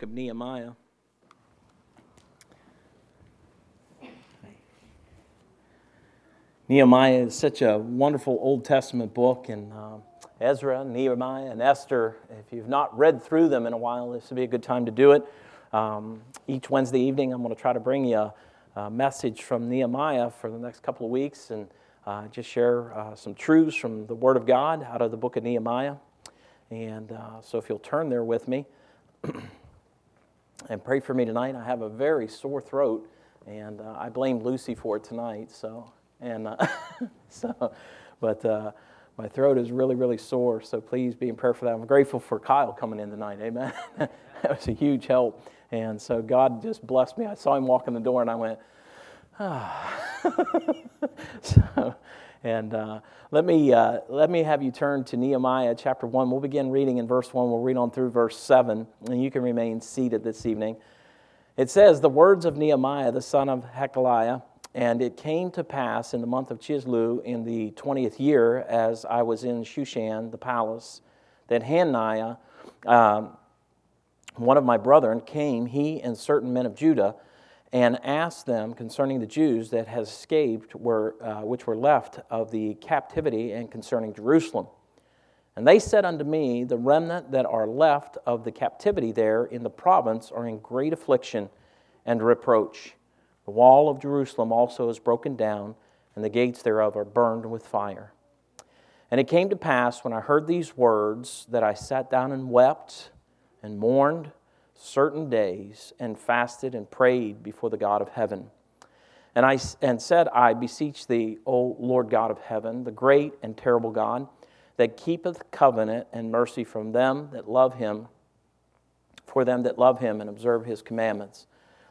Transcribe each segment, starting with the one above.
book of Nehemiah. Nehemiah is such a wonderful Old Testament book, and uh, Ezra, Nehemiah, and Esther. If you've not read through them in a while, this would be a good time to do it. Um, each Wednesday evening, I'm going to try to bring you a, a, message from Nehemiah for the next couple of weeks and uh, just share uh, some truths from the Word of God out of the book of Nehemiah. And uh, so, if you'll turn there with me and pray for me tonight, I have a very sore throat, and uh, I blame Lucy for it tonight. So, and uh, so, but uh, my throat is really, really sore. So please be in prayer for that. I'm grateful for Kyle coming in tonight. Amen. that was a huge help. And so God just blessed me. I saw him walk in the door, and I went, ah. so, and uh, let me uh, let me have you turn to Nehemiah chapter one. We'll begin reading in verse one. We'll read on through verse seven, and you can remain seated this evening. It says, "The words of Nehemiah, the son of Hachaliah." And it came to pass in the month of Chisleu in the 20th year, as I was in Shushan, the palace, that Hananiah, um, one of my brethren, came, he and certain men of Judah, and asked them concerning the Jews that had escaped, were, uh, which were left of the captivity, and concerning Jerusalem. And they said unto me, The remnant that are left of the captivity there in the province are in great affliction and reproach. The wall of Jerusalem also is broken down, and the gates thereof are burned with fire. And it came to pass when I heard these words that I sat down and wept and mourned certain days and fasted and prayed before the God of heaven. And I and said, I beseech thee, O Lord God of heaven, the great and terrible God, that keepeth covenant and mercy from them that love him, for them that love him and observe his commandments.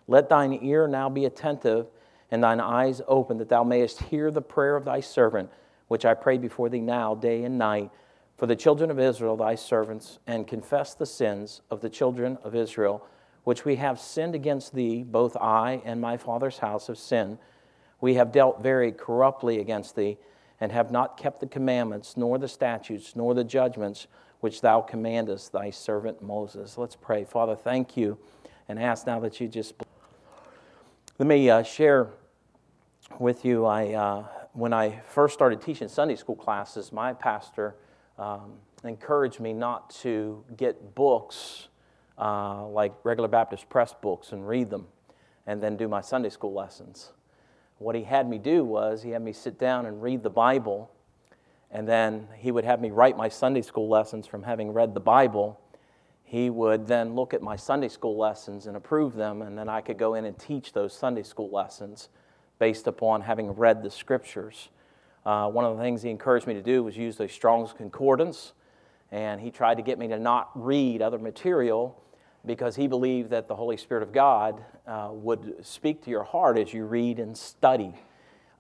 Let thine ear now be attentive and thine eyes open, that thou mayest hear the prayer of thy servant, which I pray before thee now, day and night, for the children of Israel, thy servants, and confess the sins of the children of Israel, which we have sinned against thee, both I and my father's house have sinned. We have dealt very corruptly against thee, and have not kept the commandments, nor the statutes, nor the judgments which thou commandest thy servant Moses. Let's pray. Father, thank you, and ask now that you just. Let me uh, share with you. I, uh, when I first started teaching Sunday school classes, my pastor um, encouraged me not to get books uh, like regular Baptist press books and read them and then do my Sunday school lessons. What he had me do was he had me sit down and read the Bible, and then he would have me write my Sunday school lessons from having read the Bible he would then look at my Sunday school lessons and approve them, and then I could go in and teach those Sunday school lessons based upon having read the scriptures. Uh, one of the things he encouraged me to do was use the Strong's Concordance, and he tried to get me to not read other material because he believed that the Holy Spirit of God uh, would speak to your heart as you read and study.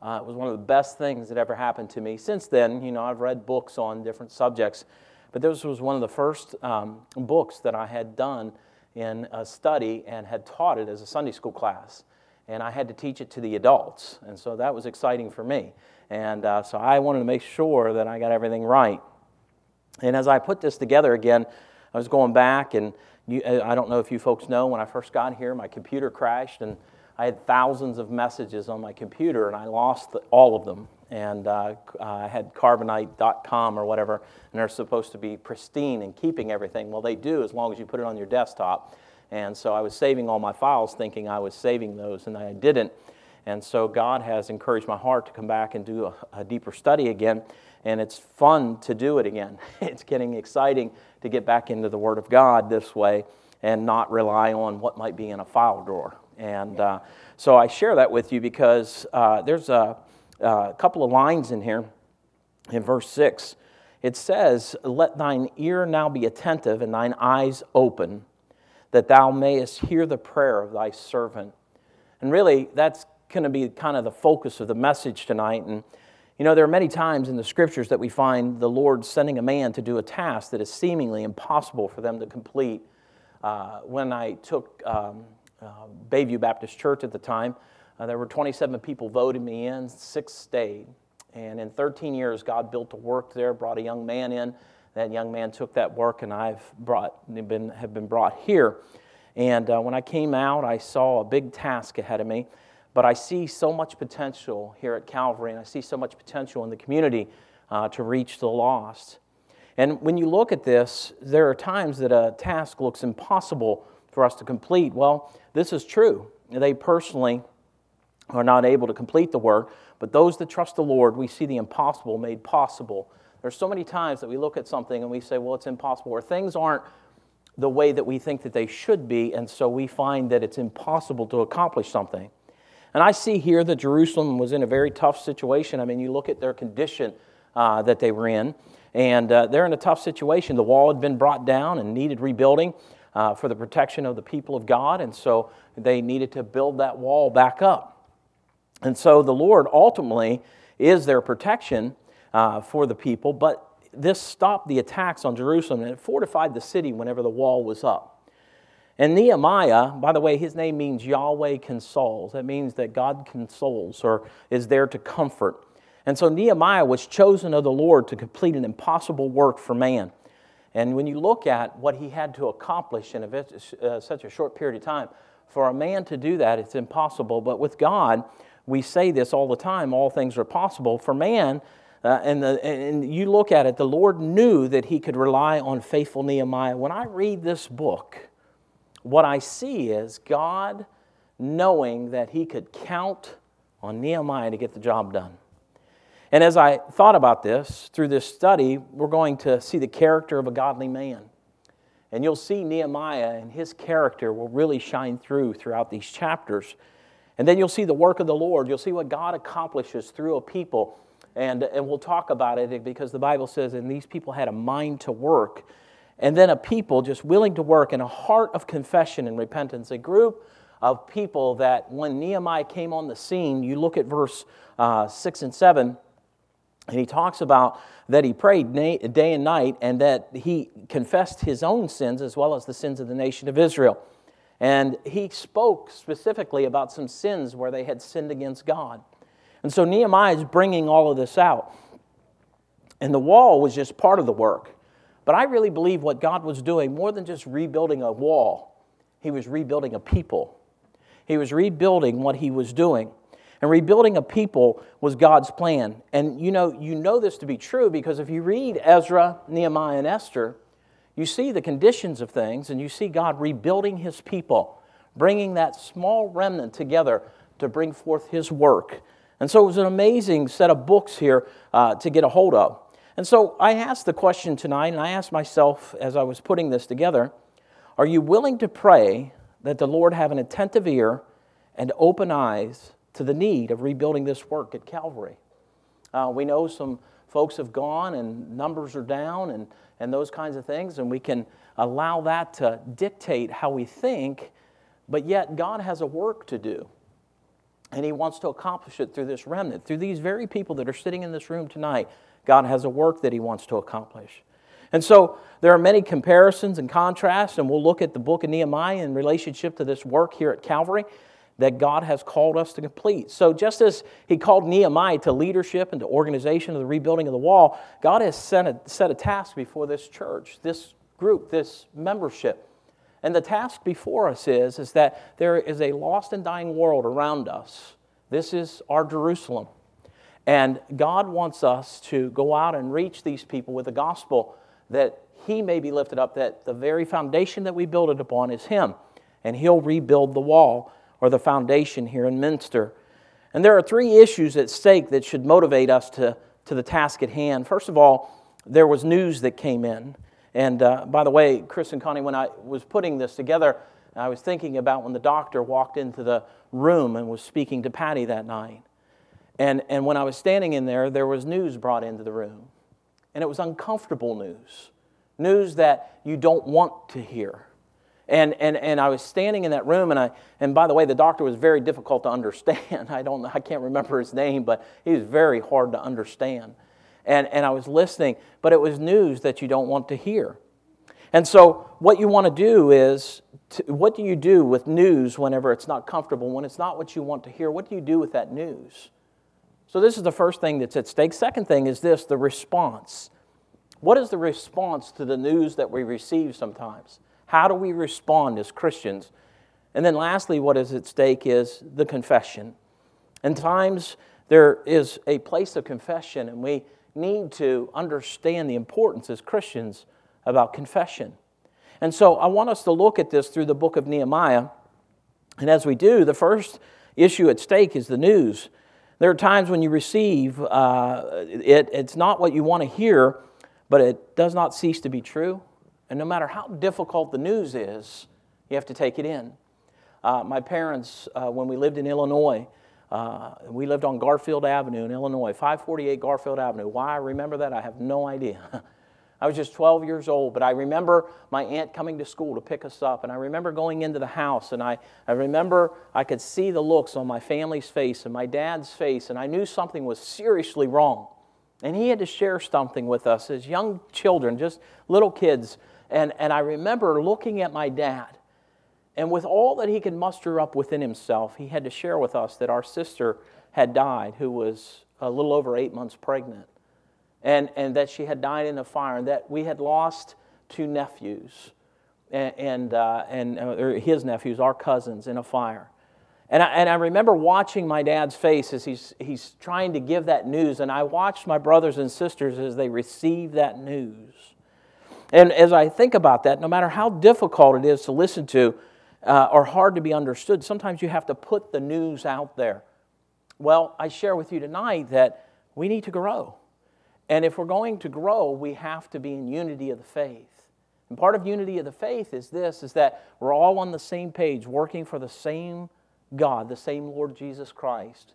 Uh, it was one of the best things that ever happened to me. Since then, you know, I've read books on different subjects but this was one of the first um, books that I had done in a study and had taught it as a Sunday school class. And I had to teach it to the adults. And so that was exciting for me. And uh, so I wanted to make sure that I got everything right. And as I put this together again, I was going back, and you, I don't know if you folks know, when I first got here, my computer crashed, and I had thousands of messages on my computer, and I lost the, all of them and uh, I had carbonite.com or whatever, and they're supposed to be pristine and keeping everything. Well, they do as long as you put it on your desktop. And so I was saving all my files thinking I was saving those, and I didn't. And so God has encouraged my heart to come back and do a, a deeper study again. And it's fun to do it again. it's getting exciting to get back into the Word of God this way and not rely on what might be in a file drawer. And uh, so I share that with you because uh, there's a uh, a couple of lines in here in verse 6. It says, Let thine ear now be attentive and thine eyes open, that thou mayest hear the prayer of thy servant. And really, that's going to be kind of the focus of the message tonight. And, you know, there are many times in the scriptures that we find the Lord sending a man to do a task that is seemingly impossible for them to complete. Uh, when I took um, uh, Bayview Baptist Church at the time, uh, there were 27 people voted me in, six stayed. And in 13 years, God built a work there, brought a young man in. That young man took that work, and I've brought, been, have been brought here. And uh, when I came out, I saw a big task ahead of me. But I see so much potential here at Calvary, and I see so much potential in the community uh, to reach the lost. And when you look at this, there are times that a task looks impossible for us to complete. Well, this is true. They personally are not able to complete the work, but those that trust the Lord, we see the impossible made possible. There's so many times that we look at something and we say, well, it's impossible, or things aren't the way that we think that they should be, and so we find that it's impossible to accomplish something. And I see here that Jerusalem was in a very tough situation. I mean, you look at their condition uh, that they were in. And uh, they're in a tough situation. The wall had been brought down and needed rebuilding uh, for the protection of the people of God, and so they needed to build that wall back up. And so the Lord ultimately is their protection uh, for the people, but this stopped the attacks on Jerusalem and it fortified the city whenever the wall was up. And Nehemiah, by the way, his name means Yahweh consoles. That means that God consoles or is there to comfort. And so Nehemiah was chosen of the Lord to complete an impossible work for man. And when you look at what he had to accomplish in a, uh, such a short period of time, for a man to do that, it's impossible. But with God, we say this all the time all things are possible. For man, uh, and, the, and you look at it, the Lord knew that he could rely on faithful Nehemiah. When I read this book, what I see is God knowing that he could count on Nehemiah to get the job done. And as I thought about this through this study, we're going to see the character of a godly man. And you'll see Nehemiah and his character will really shine through throughout these chapters. And then you'll see the work of the Lord. You'll see what God accomplishes through a people. And, and we'll talk about it because the Bible says, and these people had a mind to work. And then a people just willing to work and a heart of confession and repentance. A group of people that when Nehemiah came on the scene, you look at verse uh, 6 and 7 and he talks about that he prayed day and night and that he confessed his own sins as well as the sins of the nation of Israel. And he spoke specifically about some sins where they had sinned against God. And so Nehemiah is bringing all of this out. And the wall was just part of the work. But I really believe what God was doing, more than just rebuilding a wall, he was rebuilding a people. He was rebuilding what he was doing. And rebuilding a people was God's plan. And you know, you know this to be true because if you read Ezra, Nehemiah, and Esther, you see the conditions of things and you see God rebuilding his people, bringing that small remnant together to bring forth his work. And so it was an amazing set of books here uh, to get a hold of. And so I asked the question tonight, and I asked myself as I was putting this together Are you willing to pray that the Lord have an attentive ear and open eyes to the need of rebuilding this work at Calvary. Uh, we know some folks have gone and numbers are down and, and those kinds of things, and we can allow that to dictate how we think, but yet God has a work to do. And He wants to accomplish it through this remnant, through these very people that are sitting in this room tonight. God has a work that He wants to accomplish. And so there are many comparisons and contrasts, and we'll look at the book of Nehemiah in relationship to this work here at Calvary that God has called us to complete. So, just as He called Nehemiah to leadership and to organization of the rebuilding of the wall, God has set a, set a task before this church, this group, this membership. And the task before us is, is that there is a lost and dying world around us. This is our Jerusalem. And God wants us to go out and reach these people with the gospel that He may be lifted up, that the very foundation that we build it upon is Him. And He'll rebuild the wall or the foundation here in Minster. And there are three issues at stake that should motivate us to, to the task at hand. First of all, there was news that came in. And uh, by the way, Chris and Connie, when I was putting this together, I was thinking about when the doctor walked into the room and was speaking to Patty that night. And, and when I was standing in there, there was news brought into the room. And it was uncomfortable news, news that you don't want to hear. And, and, and I was standing in that room, and, I, and by the way, the doctor was very difficult to understand. I, don't, I can't remember his name, but he was very hard to understand. And, and I was listening, but it was news that you don't want to hear. And so, what you want to do is, to, what do you do with news whenever it's not comfortable, when it's not what you want to hear? What do you do with that news? So, this is the first thing that's at stake. Second thing is this the response. What is the response to the news that we receive sometimes? How do we respond as Christians? And then, lastly, what is at stake is the confession. In times there is a place of confession, and we need to understand the importance as Christians about confession. And so I want us to look at this through the book of Nehemiah. And as we do, the first issue at stake is the news. There are times when you receive uh, it, it's not what you want to hear, but it does not cease to be true. And no matter how difficult the news is, you have to take it in. Uh, my parents, uh, when we lived in Illinois, uh, we lived on Garfield Avenue in Illinois, 548 Garfield Avenue. Why I remember that, I have no idea. I was just 12 years old, but I remember my aunt coming to school to pick us up, and I remember going into the house, and I, I remember I could see the looks on my family's face and my dad's face, and I knew something was seriously wrong. And he had to share something with us as young children, just little kids. And, and I remember looking at my dad, and with all that he could muster up within himself, he had to share with us that our sister had died, who was a little over eight months pregnant and, and that she had died in a fire, and that we had lost two nephews, and, and, uh, and uh, his nephews, our cousins, in a fire. And I, and I remember watching my dad's face as he's, he's trying to give that news, and I watched my brothers and sisters as they received that news. And as I think about that, no matter how difficult it is to listen to uh, or hard to be understood, sometimes you have to put the news out there. Well, I share with you tonight that we need to grow. And if we're going to grow, we have to be in unity of the faith. And part of unity of the faith is this is that we're all on the same page, working for the same God, the same Lord Jesus Christ,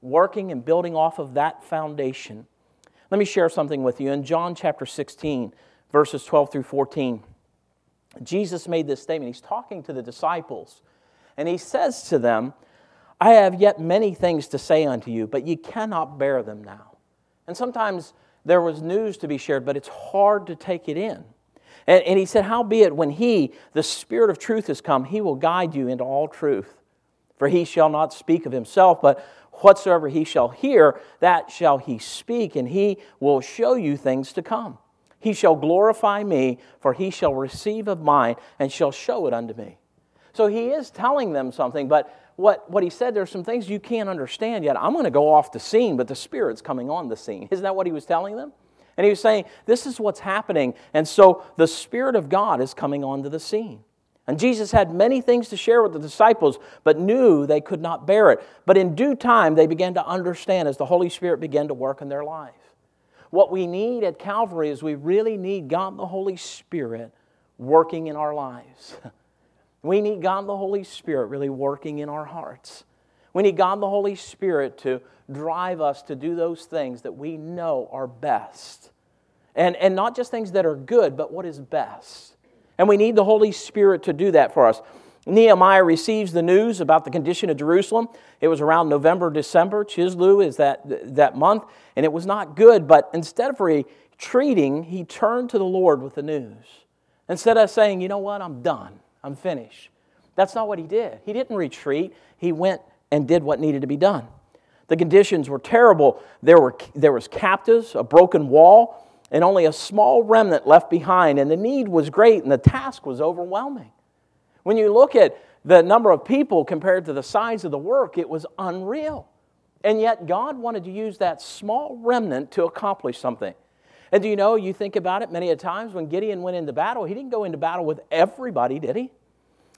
working and building off of that foundation. Let me share something with you. In John chapter 16, verses 12 through 14, Jesus made this statement. He's talking to the disciples, and he says to them, I have yet many things to say unto you, but ye cannot bear them now. And sometimes there was news to be shared, but it's hard to take it in. And, and he said, Howbeit, when he, the Spirit of truth, has come, he will guide you into all truth. For he shall not speak of himself, but whatsoever he shall hear, that shall he speak, and he will show you things to come. He shall glorify me, for he shall receive of mine and shall show it unto me. So he is telling them something, but what, what he said, there's some things you can't understand yet. I'm going to go off the scene, but the Spirit's coming on the scene. Isn't that what he was telling them? And he was saying, This is what's happening. And so the Spirit of God is coming onto the scene. And Jesus had many things to share with the disciples, but knew they could not bear it. But in due time, they began to understand as the Holy Spirit began to work in their life. What we need at Calvary is we really need God the Holy Spirit working in our lives. We need God the Holy Spirit really working in our hearts. We need God the Holy Spirit to drive us to do those things that we know are best. And, and not just things that are good, but what is best. And we need the Holy Spirit to do that for us. Nehemiah receives the news about the condition of Jerusalem. It was around November, December. Chislev is that, that month, and it was not good. But instead of retreating, he turned to the Lord with the news. Instead of saying, you know what, I'm done. I'm finished. That's not what he did. He didn't retreat, he went and did what needed to be done. The conditions were terrible. There, were, there was captives, a broken wall, and only a small remnant left behind, and the need was great, and the task was overwhelming. When you look at the number of people compared to the size of the work, it was unreal. And yet, God wanted to use that small remnant to accomplish something. And do you know, you think about it many a times when Gideon went into battle, he didn't go into battle with everybody, did he?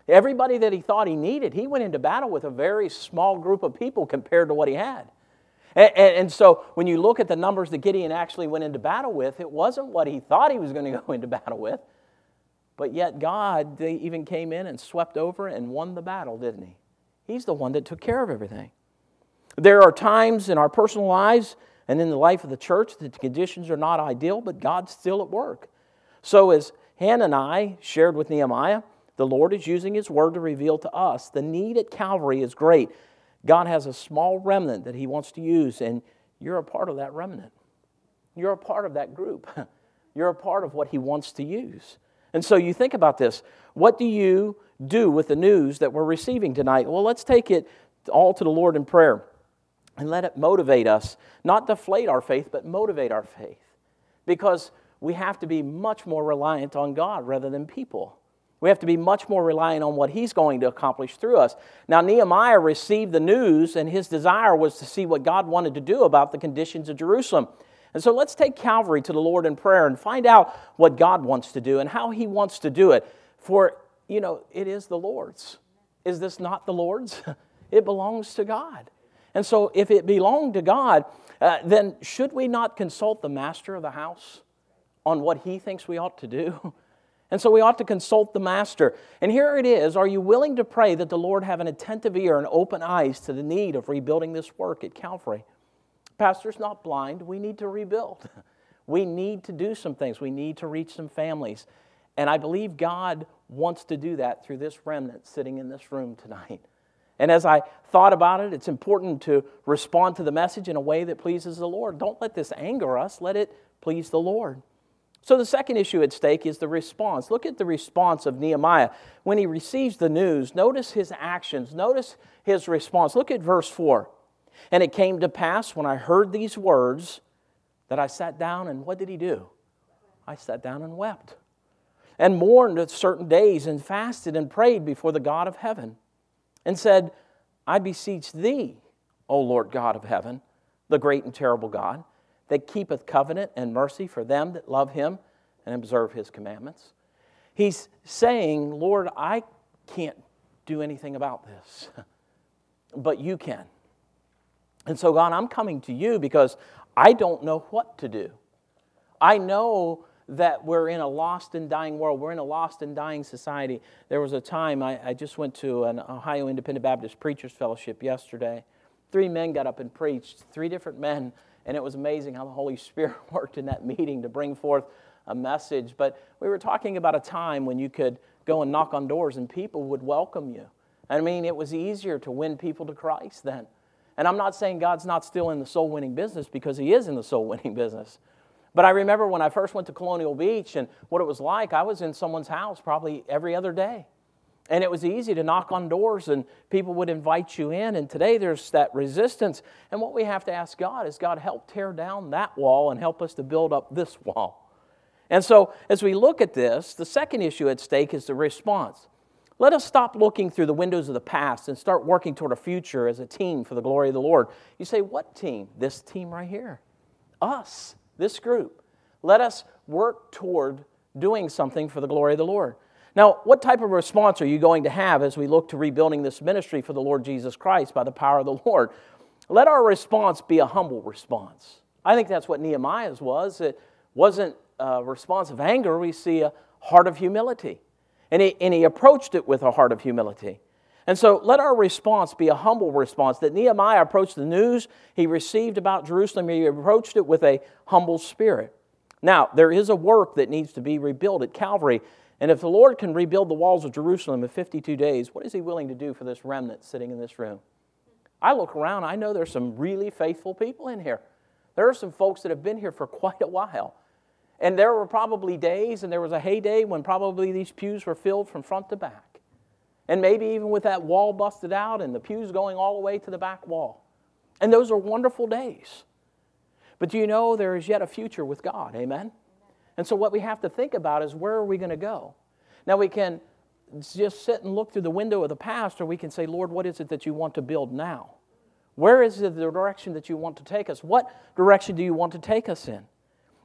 Everybody that he thought he needed, he went into battle with a very small group of people compared to what he had. And, and, and, so when you look at the numbers that Gideon actually went into battle with, it wasn't what he thought he was going to go into battle with. But yet God they even came in and swept over and won the battle, didn't he? He's the one that took care of everything. There are times in our personal lives and in the life of the church, the conditions are not ideal, but God's still at work. So, as Hanani shared with Nehemiah, the Lord is using His word to reveal to us the need at Calvary is great. God has a small remnant that He wants to use, and you're a part of that remnant. You're a part of that group. You're a part of what He wants to use. And so you think about this. What do you do with the news that we're receiving tonight? Well, let's take it all to the Lord in prayer and let it motivate us, not deflate our faith, but motivate our faith. Because we have to be much more reliant on God rather than people. We have to be much more reliant on what he's going to accomplish through us. Now, Nehemiah received the news, and his desire was to see what God wanted to do about the conditions of Jerusalem. And so let's take Calvary to the Lord in prayer and find out what God wants to do and how he wants to do it. For, you know, it is the Lord's. Is this not the Lord's? It belongs to God. And so, if it belonged to God, uh, then should we not consult the master of the house on what he thinks we ought to do? And so we ought to consult the master. And here it is Are you willing to pray that the Lord have an attentive ear and open eyes to the need of rebuilding this work at Calvary? Pastor's not blind. We need to rebuild. We need to do some things. We need to reach some families. And I believe God wants to do that through this remnant sitting in this room tonight. And as I thought about it, it's important to respond to the message in a way that pleases the Lord. Don't let this anger us, let it please the Lord. So, the second issue at stake is the response. Look at the response of Nehemiah. When he receives the news, notice his actions, notice his response. Look at verse 4. And it came to pass when I heard these words that I sat down, and what did he do? I sat down and wept, and mourned certain days, and fasted and prayed before the God of heaven, and said, I beseech thee, O Lord God of heaven, the great and terrible God that keepeth covenant and mercy for them that love him and observe his commandments. He's saying, Lord, I can't do anything about this, but you can. And so, God, I'm coming to you because I don't know what to do. I know that we're in a lost and dying world. We're in a lost and dying society. There was a time I, I just went to an Ohio Independent Baptist Preachers Fellowship yesterday. Three men got up and preached, three different men and it was amazing how the Holy Spirit worked in that meeting to bring forth a message. But we were talking about a time when you could go and knock on doors and people would welcome you. I mean, it was easier to win people to Christ then. And I'm not saying God's not still in the soul winning business because He is in the soul winning business. But I remember when I first went to Colonial Beach and what it was like, I was in someone's house probably every other day. And it was easy to knock on doors and people would invite you in. And today there's that resistance. And what we have to ask God is God, help tear down that wall and help us to build up this wall. And so as we look at this, the second issue at stake is the response. Let us stop looking through the windows of the past and start working toward a future as a team for the glory of the Lord. You say, what team? This team right here. Us, this group. Let us work toward doing something for the glory of the Lord. Now, what type of response are you going to have as we look to rebuilding this ministry for the Lord Jesus Christ by the power of the Lord? Let our response be a humble response. I think that's what Nehemiah's was. It wasn't a response of anger, we see a heart of humility. And he, and he approached it with a heart of humility. And so let our response be a humble response that Nehemiah approached the news he received about Jerusalem, he approached it with a humble spirit. Now, there is a work that needs to be rebuilt at Calvary, and if the Lord can rebuild the walls of Jerusalem in 52 days, what is He willing to do for this remnant sitting in this room? I look around, I know there's some really faithful people in here. There are some folks that have been here for quite a while. And there were probably days, and there was a heyday when probably these pews were filled from front to back. And maybe even with that wall busted out and the pews going all the way to the back wall. And those are wonderful days. But do you know there is yet a future with God? Amen? And so, what we have to think about is where are we going to go? Now, we can just sit and look through the window of the past, or we can say, Lord, what is it that you want to build now? Where is the direction that you want to take us? What direction do you want to take us in?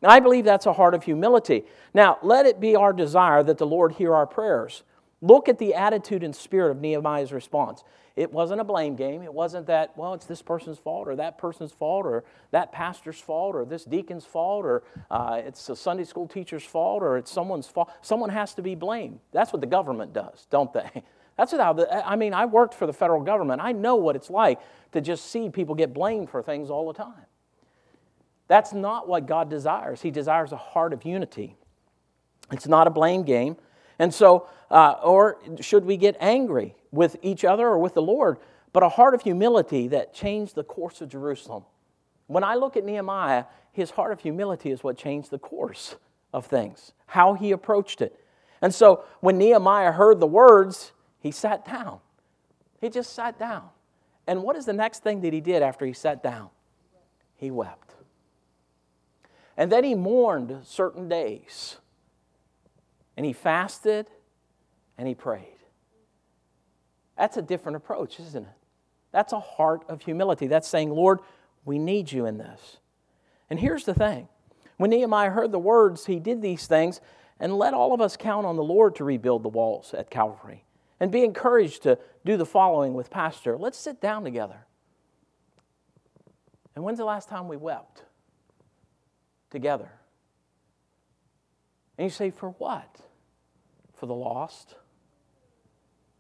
And I believe that's a heart of humility. Now, let it be our desire that the Lord hear our prayers. Look at the attitude and spirit of Nehemiah's response. It wasn't a blame game. It wasn't that, well, it's this person's fault or that person's fault or that pastor's fault or this deacon's fault or uh, it's a Sunday school teacher's fault or it's someone's fault. Someone has to be blamed. That's what the government does, don't they? That's how, the, I mean, I worked for the federal government. I know what it's like to just see people get blamed for things all the time. That's not what God desires. He desires a heart of unity. It's not a blame game. And so, uh, or should we get angry with each other or with the Lord? But a heart of humility that changed the course of Jerusalem. When I look at Nehemiah, his heart of humility is what changed the course of things, how he approached it. And so when Nehemiah heard the words, he sat down. He just sat down. And what is the next thing that he did after he sat down? He wept. And then he mourned certain days. And he fasted and he prayed. That's a different approach, isn't it? That's a heart of humility. That's saying, Lord, we need you in this. And here's the thing when Nehemiah heard the words, he did these things, and let all of us count on the Lord to rebuild the walls at Calvary. And be encouraged to do the following with Pastor. Let's sit down together. And when's the last time we wept together? And you say, For what? For the lost?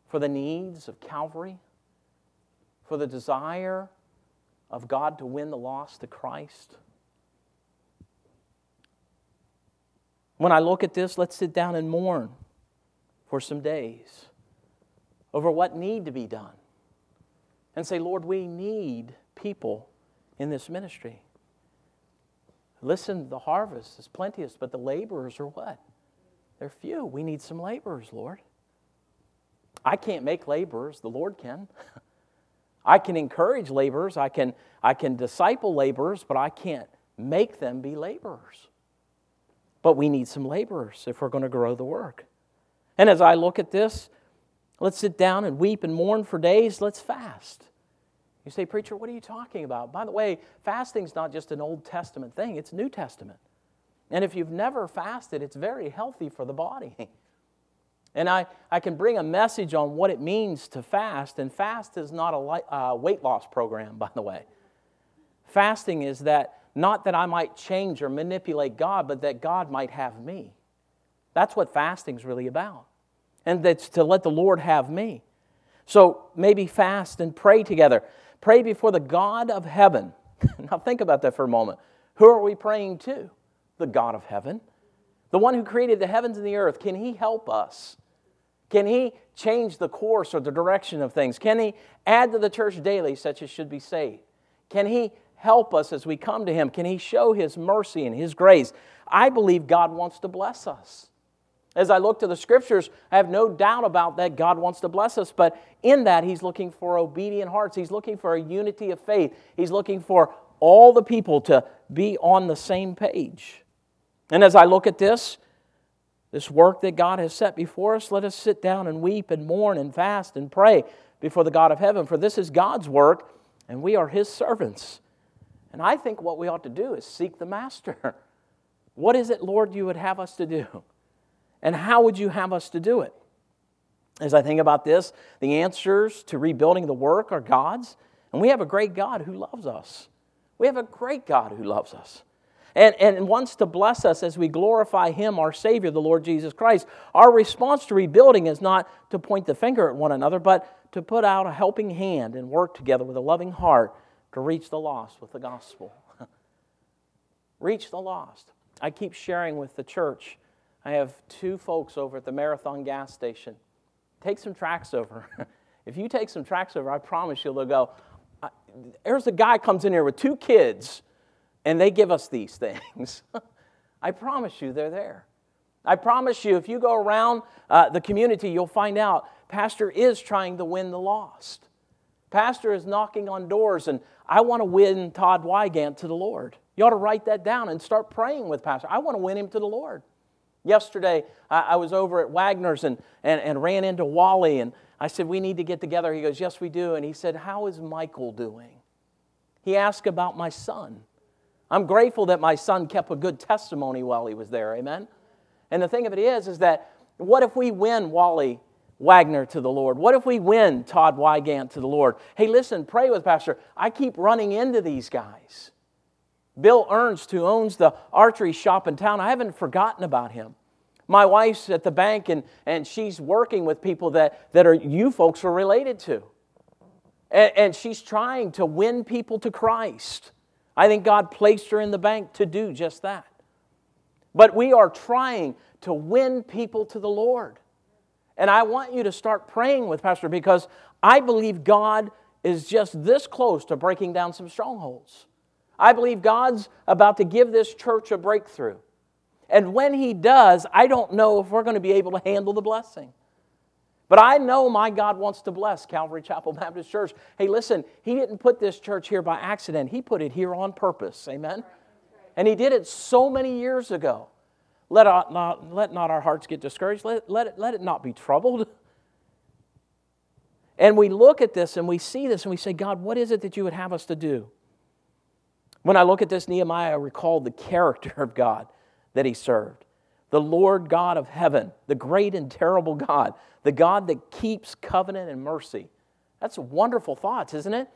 For the needs of Calvary? For the desire of God to win the lost to Christ? When I look at this, let's sit down and mourn for some days over what need to be done and say, Lord, we need people in this ministry. Listen, the harvest is plenteous, but the laborers are what? They're few. We need some laborers, Lord. I can't make laborers, the Lord can. I can encourage laborers, I can, I can disciple laborers, but I can't make them be laborers. But we need some laborers if we're going to grow the work. And as I look at this, let's sit down and weep and mourn for days. Let's fast. You say, Preacher, what are you talking about? By the way, fasting's not just an Old Testament thing, it's New Testament. And if you've never fasted, it's very healthy for the body. And I, I can bring a message on what it means to fast, and fast is not a light, uh, weight loss program, by the way. Fasting is that not that I might change or manipulate God, but that God might have me. That's what fasting's really about. And that's to let the Lord have me. So maybe fast and pray together. Pray before the God of heaven. now, think about that for a moment. Who are we praying to? The God of heaven. The one who created the heavens and the earth. Can He help us? Can He change the course or the direction of things? Can He add to the church daily such as should be saved? Can He help us as we come to Him? Can He show His mercy and His grace? I believe God wants to bless us. As I look to the scriptures, I have no doubt about that. God wants to bless us, but in that, He's looking for obedient hearts. He's looking for a unity of faith. He's looking for all the people to be on the same page. And as I look at this, this work that God has set before us, let us sit down and weep and mourn and fast and pray before the God of heaven, for this is God's work, and we are His servants. And I think what we ought to do is seek the Master. What is it, Lord, you would have us to do? And how would you have us to do it? As I think about this, the answers to rebuilding the work are God's, and we have a great God who loves us. We have a great God who loves us and, and wants to bless us as we glorify Him, our Savior, the Lord Jesus Christ. Our response to rebuilding is not to point the finger at one another, but to put out a helping hand and work together with a loving heart to reach the lost with the gospel. reach the lost. I keep sharing with the church I have two folks over at the Marathon gas station. Take some tracts over. if you take some tracts over, I promise you they'll go, there's a guy comes in here with two kids and they give us these things. I promise you they're there. I promise you, if you go around uh, the community, you'll find out Pastor is trying to win the lost. Pastor is knocking on doors, and I want to win Todd Wygant to the Lord. You ought to write that down and start praying with Pastor. I want to win him to the Lord. Yesterday, I, was over at Wagner's and, and, and ran into Wally, and I said, We need to get together. He goes, Yes, we do. And he said, How is Michael doing? He asked about my son. I'm grateful that my son kept a good testimony while he was there. Amen? And the thing of it is, is that what if we win Wally Wagner to the Lord? What if we win Todd Wygant to the Lord? Hey, listen, pray with Pastor. I keep running into these guys. Bill Ernst, who owns the archery shop in town, I haven't forgotten about him. My wife's at the bank and, and she's working with people that, that are you folks are related to. And, and she's trying to win people to Christ. I think God placed her in the bank to do just that. But we are trying to win people to the Lord. And I want you to start praying with Pastor because I believe God is just this close to breaking down some strongholds. I believe God's about to give this church a breakthrough. And when He does, I don't know if we're going to be able to handle the blessing. But I know my God wants to bless Calvary Chapel Baptist Church. Hey, listen, He didn't put this church here by accident, He put it here on purpose. Amen? And He did it so many years ago. Let, not, let not our hearts get discouraged. Let, let, it, let it not be troubled. And we look at this and we see this and we say, God, what is it that you would have us to do? When I look at this, Nehemiah, I recall the character of God that he served the Lord God of heaven, the great and terrible God, the God that keeps covenant and mercy. That's wonderful thoughts, isn't it?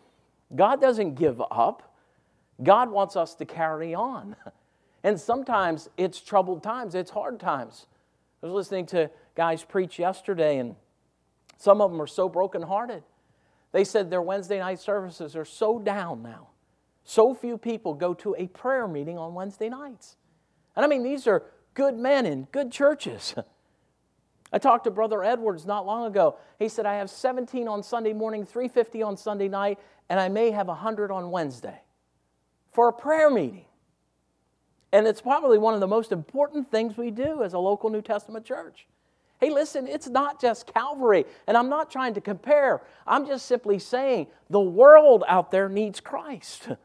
God doesn't give up. God wants us to carry on. And sometimes it's troubled times, it's hard times. I was listening to guys preach yesterday, and some of them are so brokenhearted. They said their Wednesday night services are so down now. So few people go to a prayer meeting on Wednesday nights. And I mean, these are good men in good churches. I talked to Brother Edwards not long ago. He said, I have 17 on Sunday morning, 350 on Sunday night, and I may have 100 on Wednesday for a prayer meeting. And it's probably one of the most important things we do as a local New Testament church. Hey, listen, it's not just Calvary, and I'm not trying to compare. I'm just simply saying the world out there needs Christ.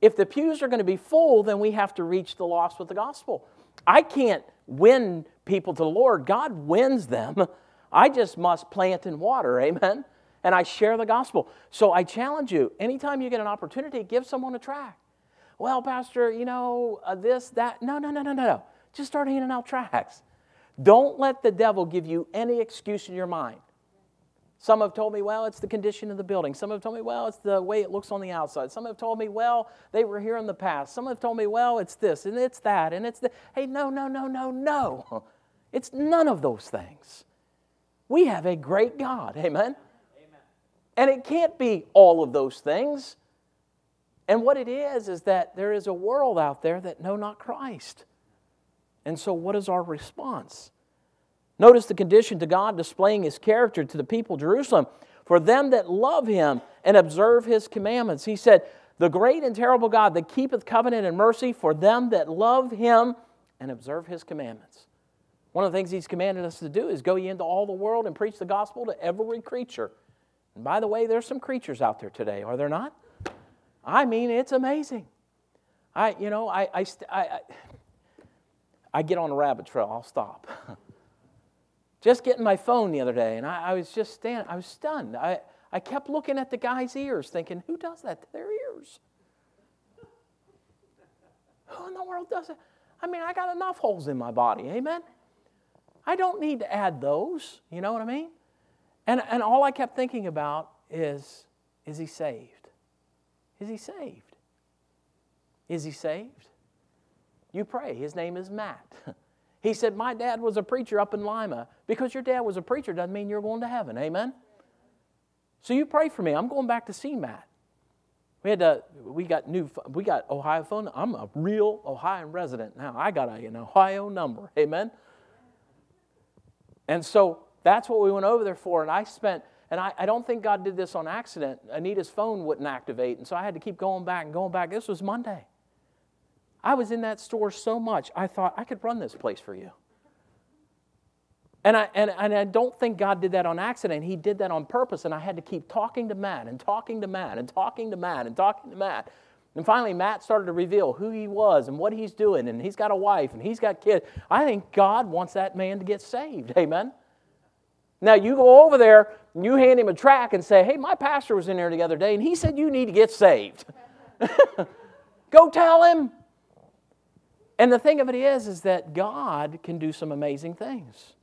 If the pews are going to be full, then we have to reach the lost with the gospel. I can't win people to the Lord, God wins them. I just must plant and water, amen? And I share the gospel. So I challenge you anytime you get an opportunity, give someone a tract. Well, Pastor, you know, uh, this, that. No, no, no, no, no, no. Just start handing out tracts. Don't let the devil give you any excuse in your mind. Some have told me, well, it's the condition of the building. Some have told me, well, it's the way it looks on the outside. Some have told me, well, they were here in the past. Some have told me, well, it's this and it's that and it's the. Hey, no, no, no, no, no. It's none of those things. We have a great God. Amen? Amen. And it can't be all of those things. And what it is, is that there is a world out there that know not Christ. And so, what is our response? Notice the condition to God displaying his character to the people of Jerusalem. For them that love him and observe his commandments. He said, The great and terrible God that keepeth covenant and mercy for them that love him and observe his commandments. One of the things he's commanded us to do is go ye into all the world and preach the gospel to every creature. And by the way, there's some creatures out there today, are there not? I mean, it's amazing. I, you know, I, I, I, I get on a rabbit trail, I'll stop. Just getting my phone the other day, and I, I was just standing, I was stunned. I, I kept looking at the guy's ears, thinking, who does that to their ears? Who in the world does it? I mean, I got enough holes in my body, amen? I don't need to add those, you know what I mean? And, and all I kept thinking about is, is he saved? Is he saved? Is he saved? You pray. His name is Matt. He said, My dad was a preacher up in Lima. Because your dad was a preacher doesn't mean you're going to heaven. Amen? So you pray for me. I'm going back to see Matt. We had to, we got new, we got Ohio phone. I'm a real Ohio resident now. I got an Ohio number. Amen? And so that's what we went over there for. And I spent, and I, I don't think God did this on accident. Anita's phone wouldn't activate. And so I had to keep going back and going back. This was Monday. I was in that store so much, I thought I could run this place for you. And I, and, and I don't think God did that on accident. He did that on purpose, and I had to keep talking to Matt and talking to Matt and talking to Matt and talking to Matt. And finally, Matt started to reveal who he was and what he's doing, and he's got a wife and he's got kids. I think God wants that man to get saved. Amen. Now, you go over there and you hand him a tract and say, Hey, my pastor was in there the other day, and he said you need to get saved. go tell him. And the thing of it is, is that God can do some amazing things.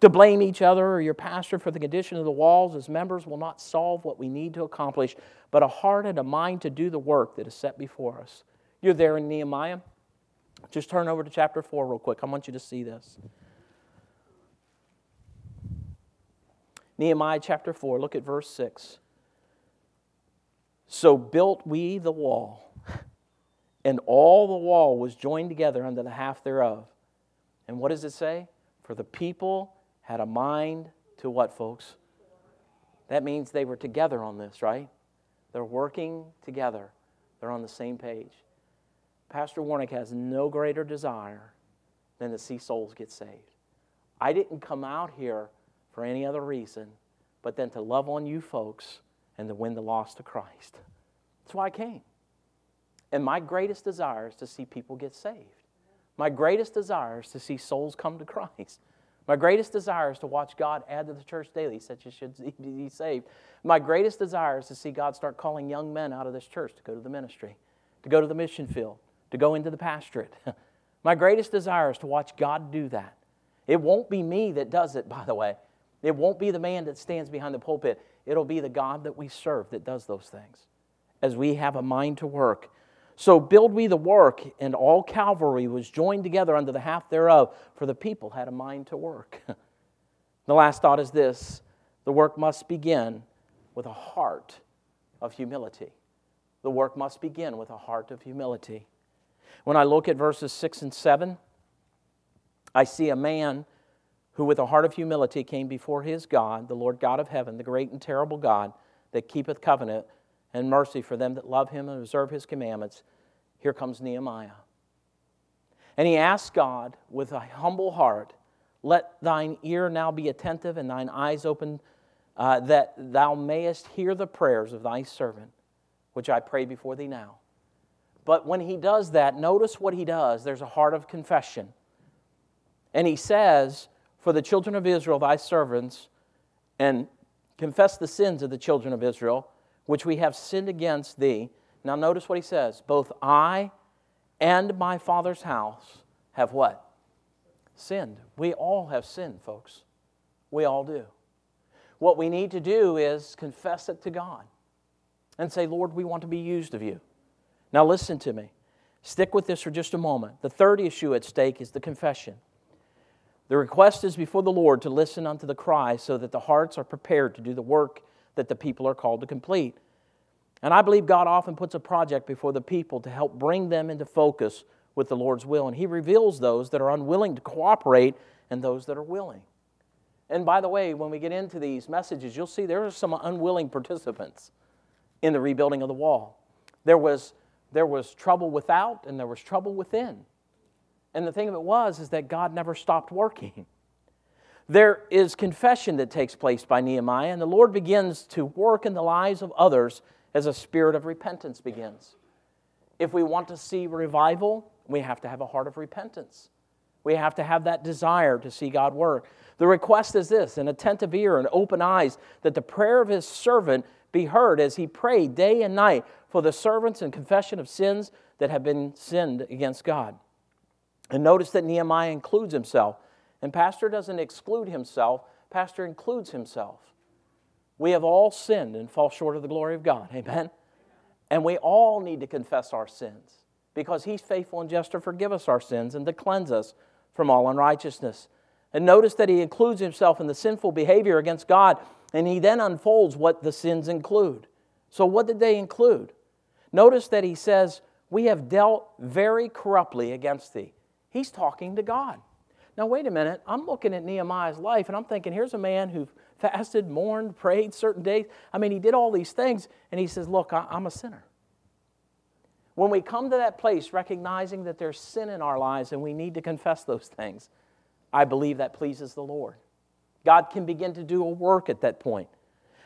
To blame each other or your pastor for the condition of the walls as members will not solve what we need to accomplish, but a heart and a mind to do the work that is set before us. You're there in Nehemiah. Just turn over to chapter 4 real quick. I want you to see this. Nehemiah chapter 4, look at verse 6. So built we the wall and all the wall was joined together under the half thereof. And what does it say? For the people had a mind to what, folks? That means they were together on this, right? They're working together, they're on the same page. Pastor Warnick has no greater desire than to see souls get saved. I didn't come out here for any other reason but then to love on you folks and to win the lost to Christ. That's why I came. And my greatest desire is to see people get saved. My greatest desire is to see souls come to Christ. My greatest desire is to watch God add to the church daily, such as should be saved. My greatest desire is to see God start calling young men out of this church to go to the ministry, to go to the mission field, to go into the pastorate. My greatest desire is to watch God do that. It won't be me that does it, by the way. It won't be the man that stands behind the pulpit. It'll be the God that we serve that does those things as we have a mind to work. So build we the work, and all Calvary was joined together under the half thereof, for the people had a mind to work. the last thought is this the work must begin with a heart of humility. The work must begin with a heart of humility. When I look at verses 6 and 7, I see a man who, with a heart of humility, came before his God, the Lord God of heaven, the great and terrible God that keepeth covenant and mercy for them that love him and observe his commandments. Here comes Nehemiah. And he asks God with a humble heart, Let thine ear now be attentive and thine eyes open, uh, that thou mayest hear the prayers of thy servant, which I pray before thee now. But when he does that, notice what he does. There's a heart of confession. And he says, For the children of Israel, thy servants, and confess the sins of the children of Israel, which we have sinned against thee. Now, notice what he says both I and my father's house have what? Sinned. We all have sinned, folks. We all do. What we need to do is confess it to God and say, Lord, we want to be used of you. Now, listen to me. Stick with this for just a moment. The third issue at stake is the confession. The request is before the Lord to listen unto the cry so that the hearts are prepared to do the work that the people are called to complete. And I believe God often puts a project before the people to help bring them into focus with the Lord's will. And He reveals those that are unwilling to cooperate and those that are willing. And by the way, when we get into these messages, you'll see there are some unwilling participants in the rebuilding of the wall. There was, there was trouble without and there was trouble within. And the thing of it was is that God never stopped working. There is confession that takes place by Nehemiah, and the Lord begins to work in the lives of others as a spirit of repentance begins. If we want to see revival, we have to have a heart of repentance. We have to have that desire to see God work. The request is this an attentive ear and open eyes, that the prayer of his servant be heard as he prayed day and night for the servants and confession of sins that have been sinned against God. And notice that Nehemiah includes himself and Pastor doesn't exclude himself, Pastor includes himself. We have all sinned and fall short of the glory of God. Amen? And we all need to confess our sins because He's faithful and just to forgive us our sins and to cleanse us from all unrighteousness. And notice that He includes Himself in the sinful behavior against God, and He then unfolds what the sins include. So, what did they include? Notice that He says, We have dealt very corruptly against Thee. He's talking to God. Now, wait a minute. I'm looking at Nehemiah's life and I'm thinking, here's a man who fasted, mourned, prayed certain days. I mean, he did all these things and he says, Look, I'm a sinner. When we come to that place recognizing that there's sin in our lives and we need to confess those things, I believe that pleases the Lord. God can begin to do a work at that point.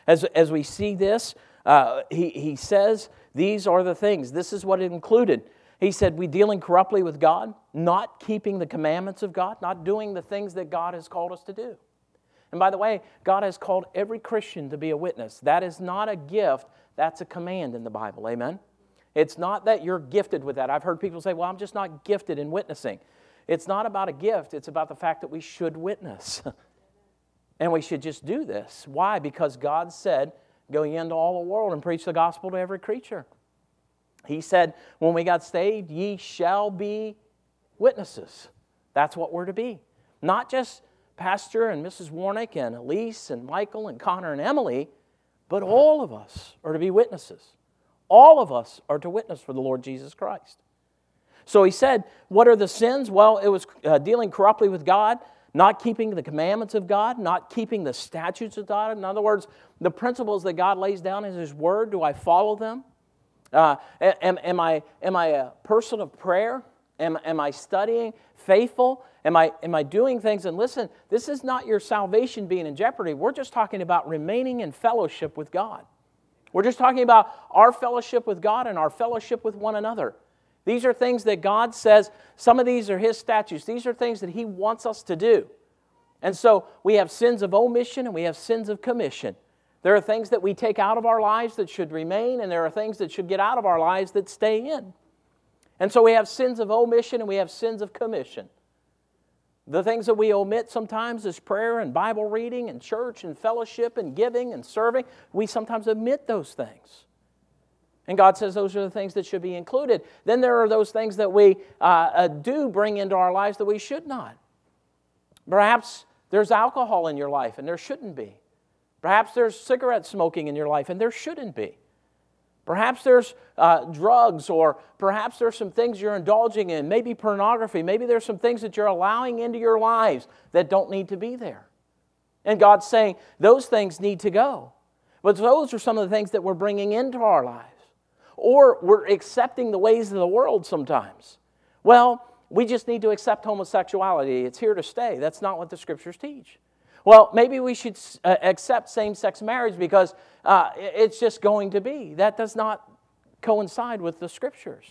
As, as we see this, uh, he, he says, These are the things. This is what it included. He said, We dealing corruptly with God, not keeping the commandments of God, not doing the things that God has called us to do. And by the way, God has called every Christian to be a witness. That is not a gift, that's a command in the Bible. Amen? It's not that you're gifted with that. I've heard people say, Well, I'm just not gifted in witnessing. It's not about a gift, it's about the fact that we should witness. and we should just do this. Why? Because God said, Go ye into all the world and preach the gospel to every creature. He said, When we got saved, ye shall be witnesses. That's what we're to be. Not just Pastor and Mrs. Warnick and Elise and Michael and Connor and Emily, but all of us are to be witnesses. All of us are to witness for the Lord Jesus Christ. So he said, What are the sins? Well, it was uh, dealing corruptly with God, not keeping the commandments of God, not keeping the statutes of God. In other words, the principles that God lays down in His Word, do I follow them? Uh, am, am, I, am I a person of prayer? Am, am I studying faithful? Am I, am I doing things? And listen, this is not your salvation being in jeopardy. We're just talking about remaining in fellowship with God. We're just talking about our fellowship with God and our fellowship with one another. These are things that God says, some of these are His statutes. These are things that He wants us to do. And so we have sins of omission and we have sins of commission. There are things that we take out of our lives that should remain, and there are things that should get out of our lives that stay in. And so we have sins of omission and we have sins of commission. The things that we omit sometimes is prayer and Bible reading and church and fellowship and giving and serving. We sometimes omit those things. And God says those are the things that should be included. Then there are those things that we uh, uh, do bring into our lives that we should not. Perhaps there's alcohol in your life and there shouldn't be. Perhaps there's cigarette smoking in your life and there shouldn't be. Perhaps there's uh, drugs, or perhaps there's some things you're indulging in, maybe pornography. Maybe there's some things that you're allowing into your lives that don't need to be there. And God's saying those things need to go. But those are some of the things that we're bringing into our lives. Or we're accepting the ways of the world sometimes. Well, we just need to accept homosexuality. It's here to stay. That's not what the scriptures teach. Well, maybe we should uh, accept same sex marriage because uh, it's just going to be. That does not coincide with the scriptures.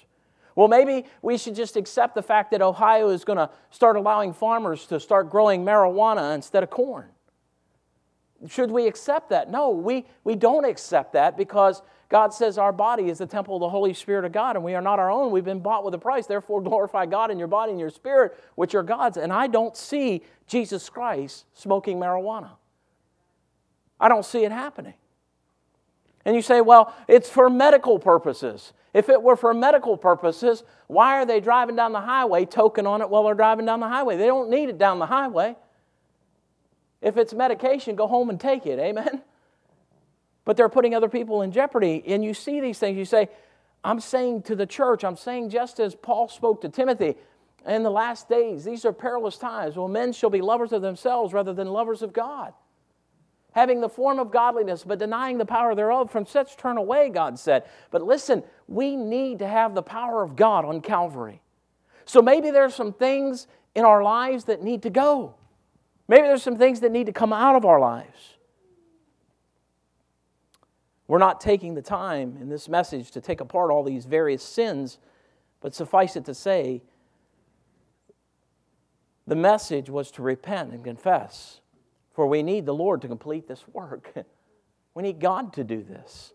Well, maybe we should just accept the fact that Ohio is going to start allowing farmers to start growing marijuana instead of corn. Should we accept that? No, we, we don't accept that because God says our body is the temple of the Holy Spirit of God and we are not our own. We've been bought with a price. Therefore, glorify God in your body and your spirit, which are God's. And I don't see Jesus Christ smoking marijuana. I don't see it happening. And you say, well, it's for medical purposes. If it were for medical purposes, why are they driving down the highway toking on it while they're driving down the highway? They don't need it down the highway. If it's medication, go home and take it. Amen? but they're putting other people in jeopardy. And you see these things, you say, I'm saying to the church, I'm saying just as Paul spoke to Timothy, in the last days, these are perilous times. Well, men shall be lovers of themselves rather than lovers of God. Having the form of godliness, but denying the power thereof, from such turn away, God said. But listen, we need to have the power of God on Calvary. So maybe there's some things in our lives that need to go. Maybe there's some things that need to come out of our lives. We're not taking the time in this message to take apart all these various sins, but suffice it to say, the message was to repent and confess, for we need the Lord to complete this work. we need God to do this.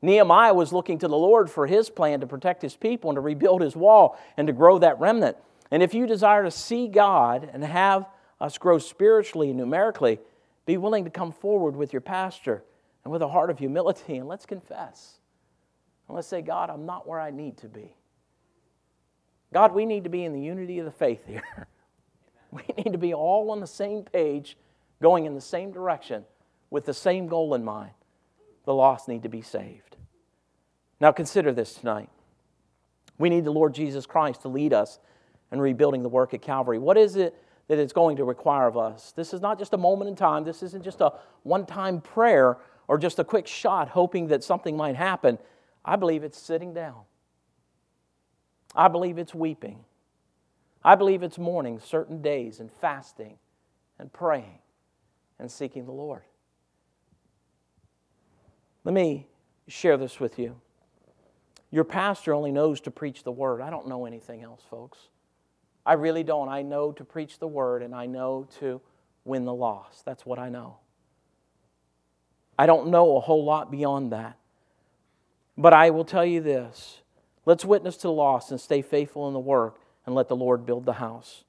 Nehemiah was looking to the Lord for his plan to protect his people and to rebuild his wall and to grow that remnant. And if you desire to see God and have us grow spiritually and numerically, be willing to come forward with your pastor and with a heart of humility, and let's confess. And let's say, God, I'm not where I need to be. God, we need to be in the unity of the faith here. we need to be all on the same page, going in the same direction, with the same goal in mind. The lost need to be saved. Now, consider this tonight. We need the Lord Jesus Christ to lead us in rebuilding the work at Calvary. What is it that it's going to require of us? This is not just a moment in time, this isn't just a one time prayer or just a quick shot hoping that something might happen. I believe it's sitting down. I believe it's weeping. I believe it's mourning certain days and fasting and praying and seeking the Lord. Let me share this with you. Your pastor only knows to preach the word. I don't know anything else, folks. I really don't. I know to preach the word and I know to win the lost. That's what I know. I don't know a whole lot beyond that. But I will tell you this let's witness to the lost and stay faithful in the work and let the Lord build the house.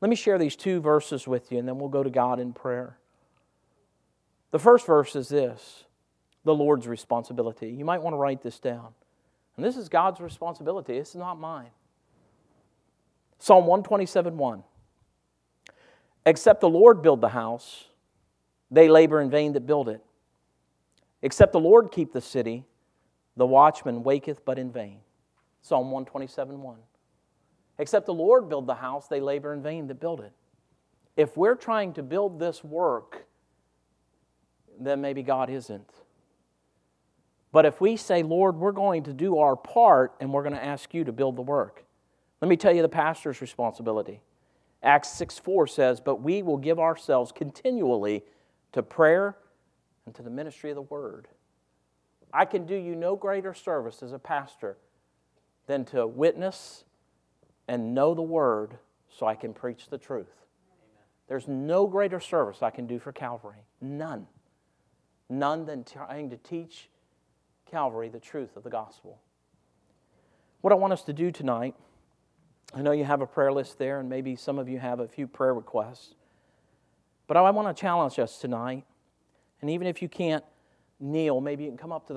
Let me share these two verses with you and then we'll go to God in prayer. The first verse is this the Lord's responsibility. You might want to write this down. And this is God's responsibility, is not mine. Psalm 127 1. Except the Lord build the house, they labor in vain that build it. Except the Lord keep the city, the watchman waketh but in vain. Psalm 127 1. Except the Lord build the house, they labor in vain that build it. If we're trying to build this work, then maybe God isn't. But if we say, Lord, we're going to do our part and we're going to ask you to build the work, let me tell you the pastor's responsibility. Acts 6 4 says, But we will give ourselves continually to prayer and to the ministry of the word. I can do you no greater service as a pastor than to witness and know the Word so I can preach the truth. Amen. There's no greater service I can do for Calvary. None. None than trying to teach Calvary the truth of the gospel. What I want us to do tonight, I know you have a prayer list there, and maybe some of you have a few prayer requests. But I want to challenge us tonight. And even if you can't kneel, maybe you can come up to the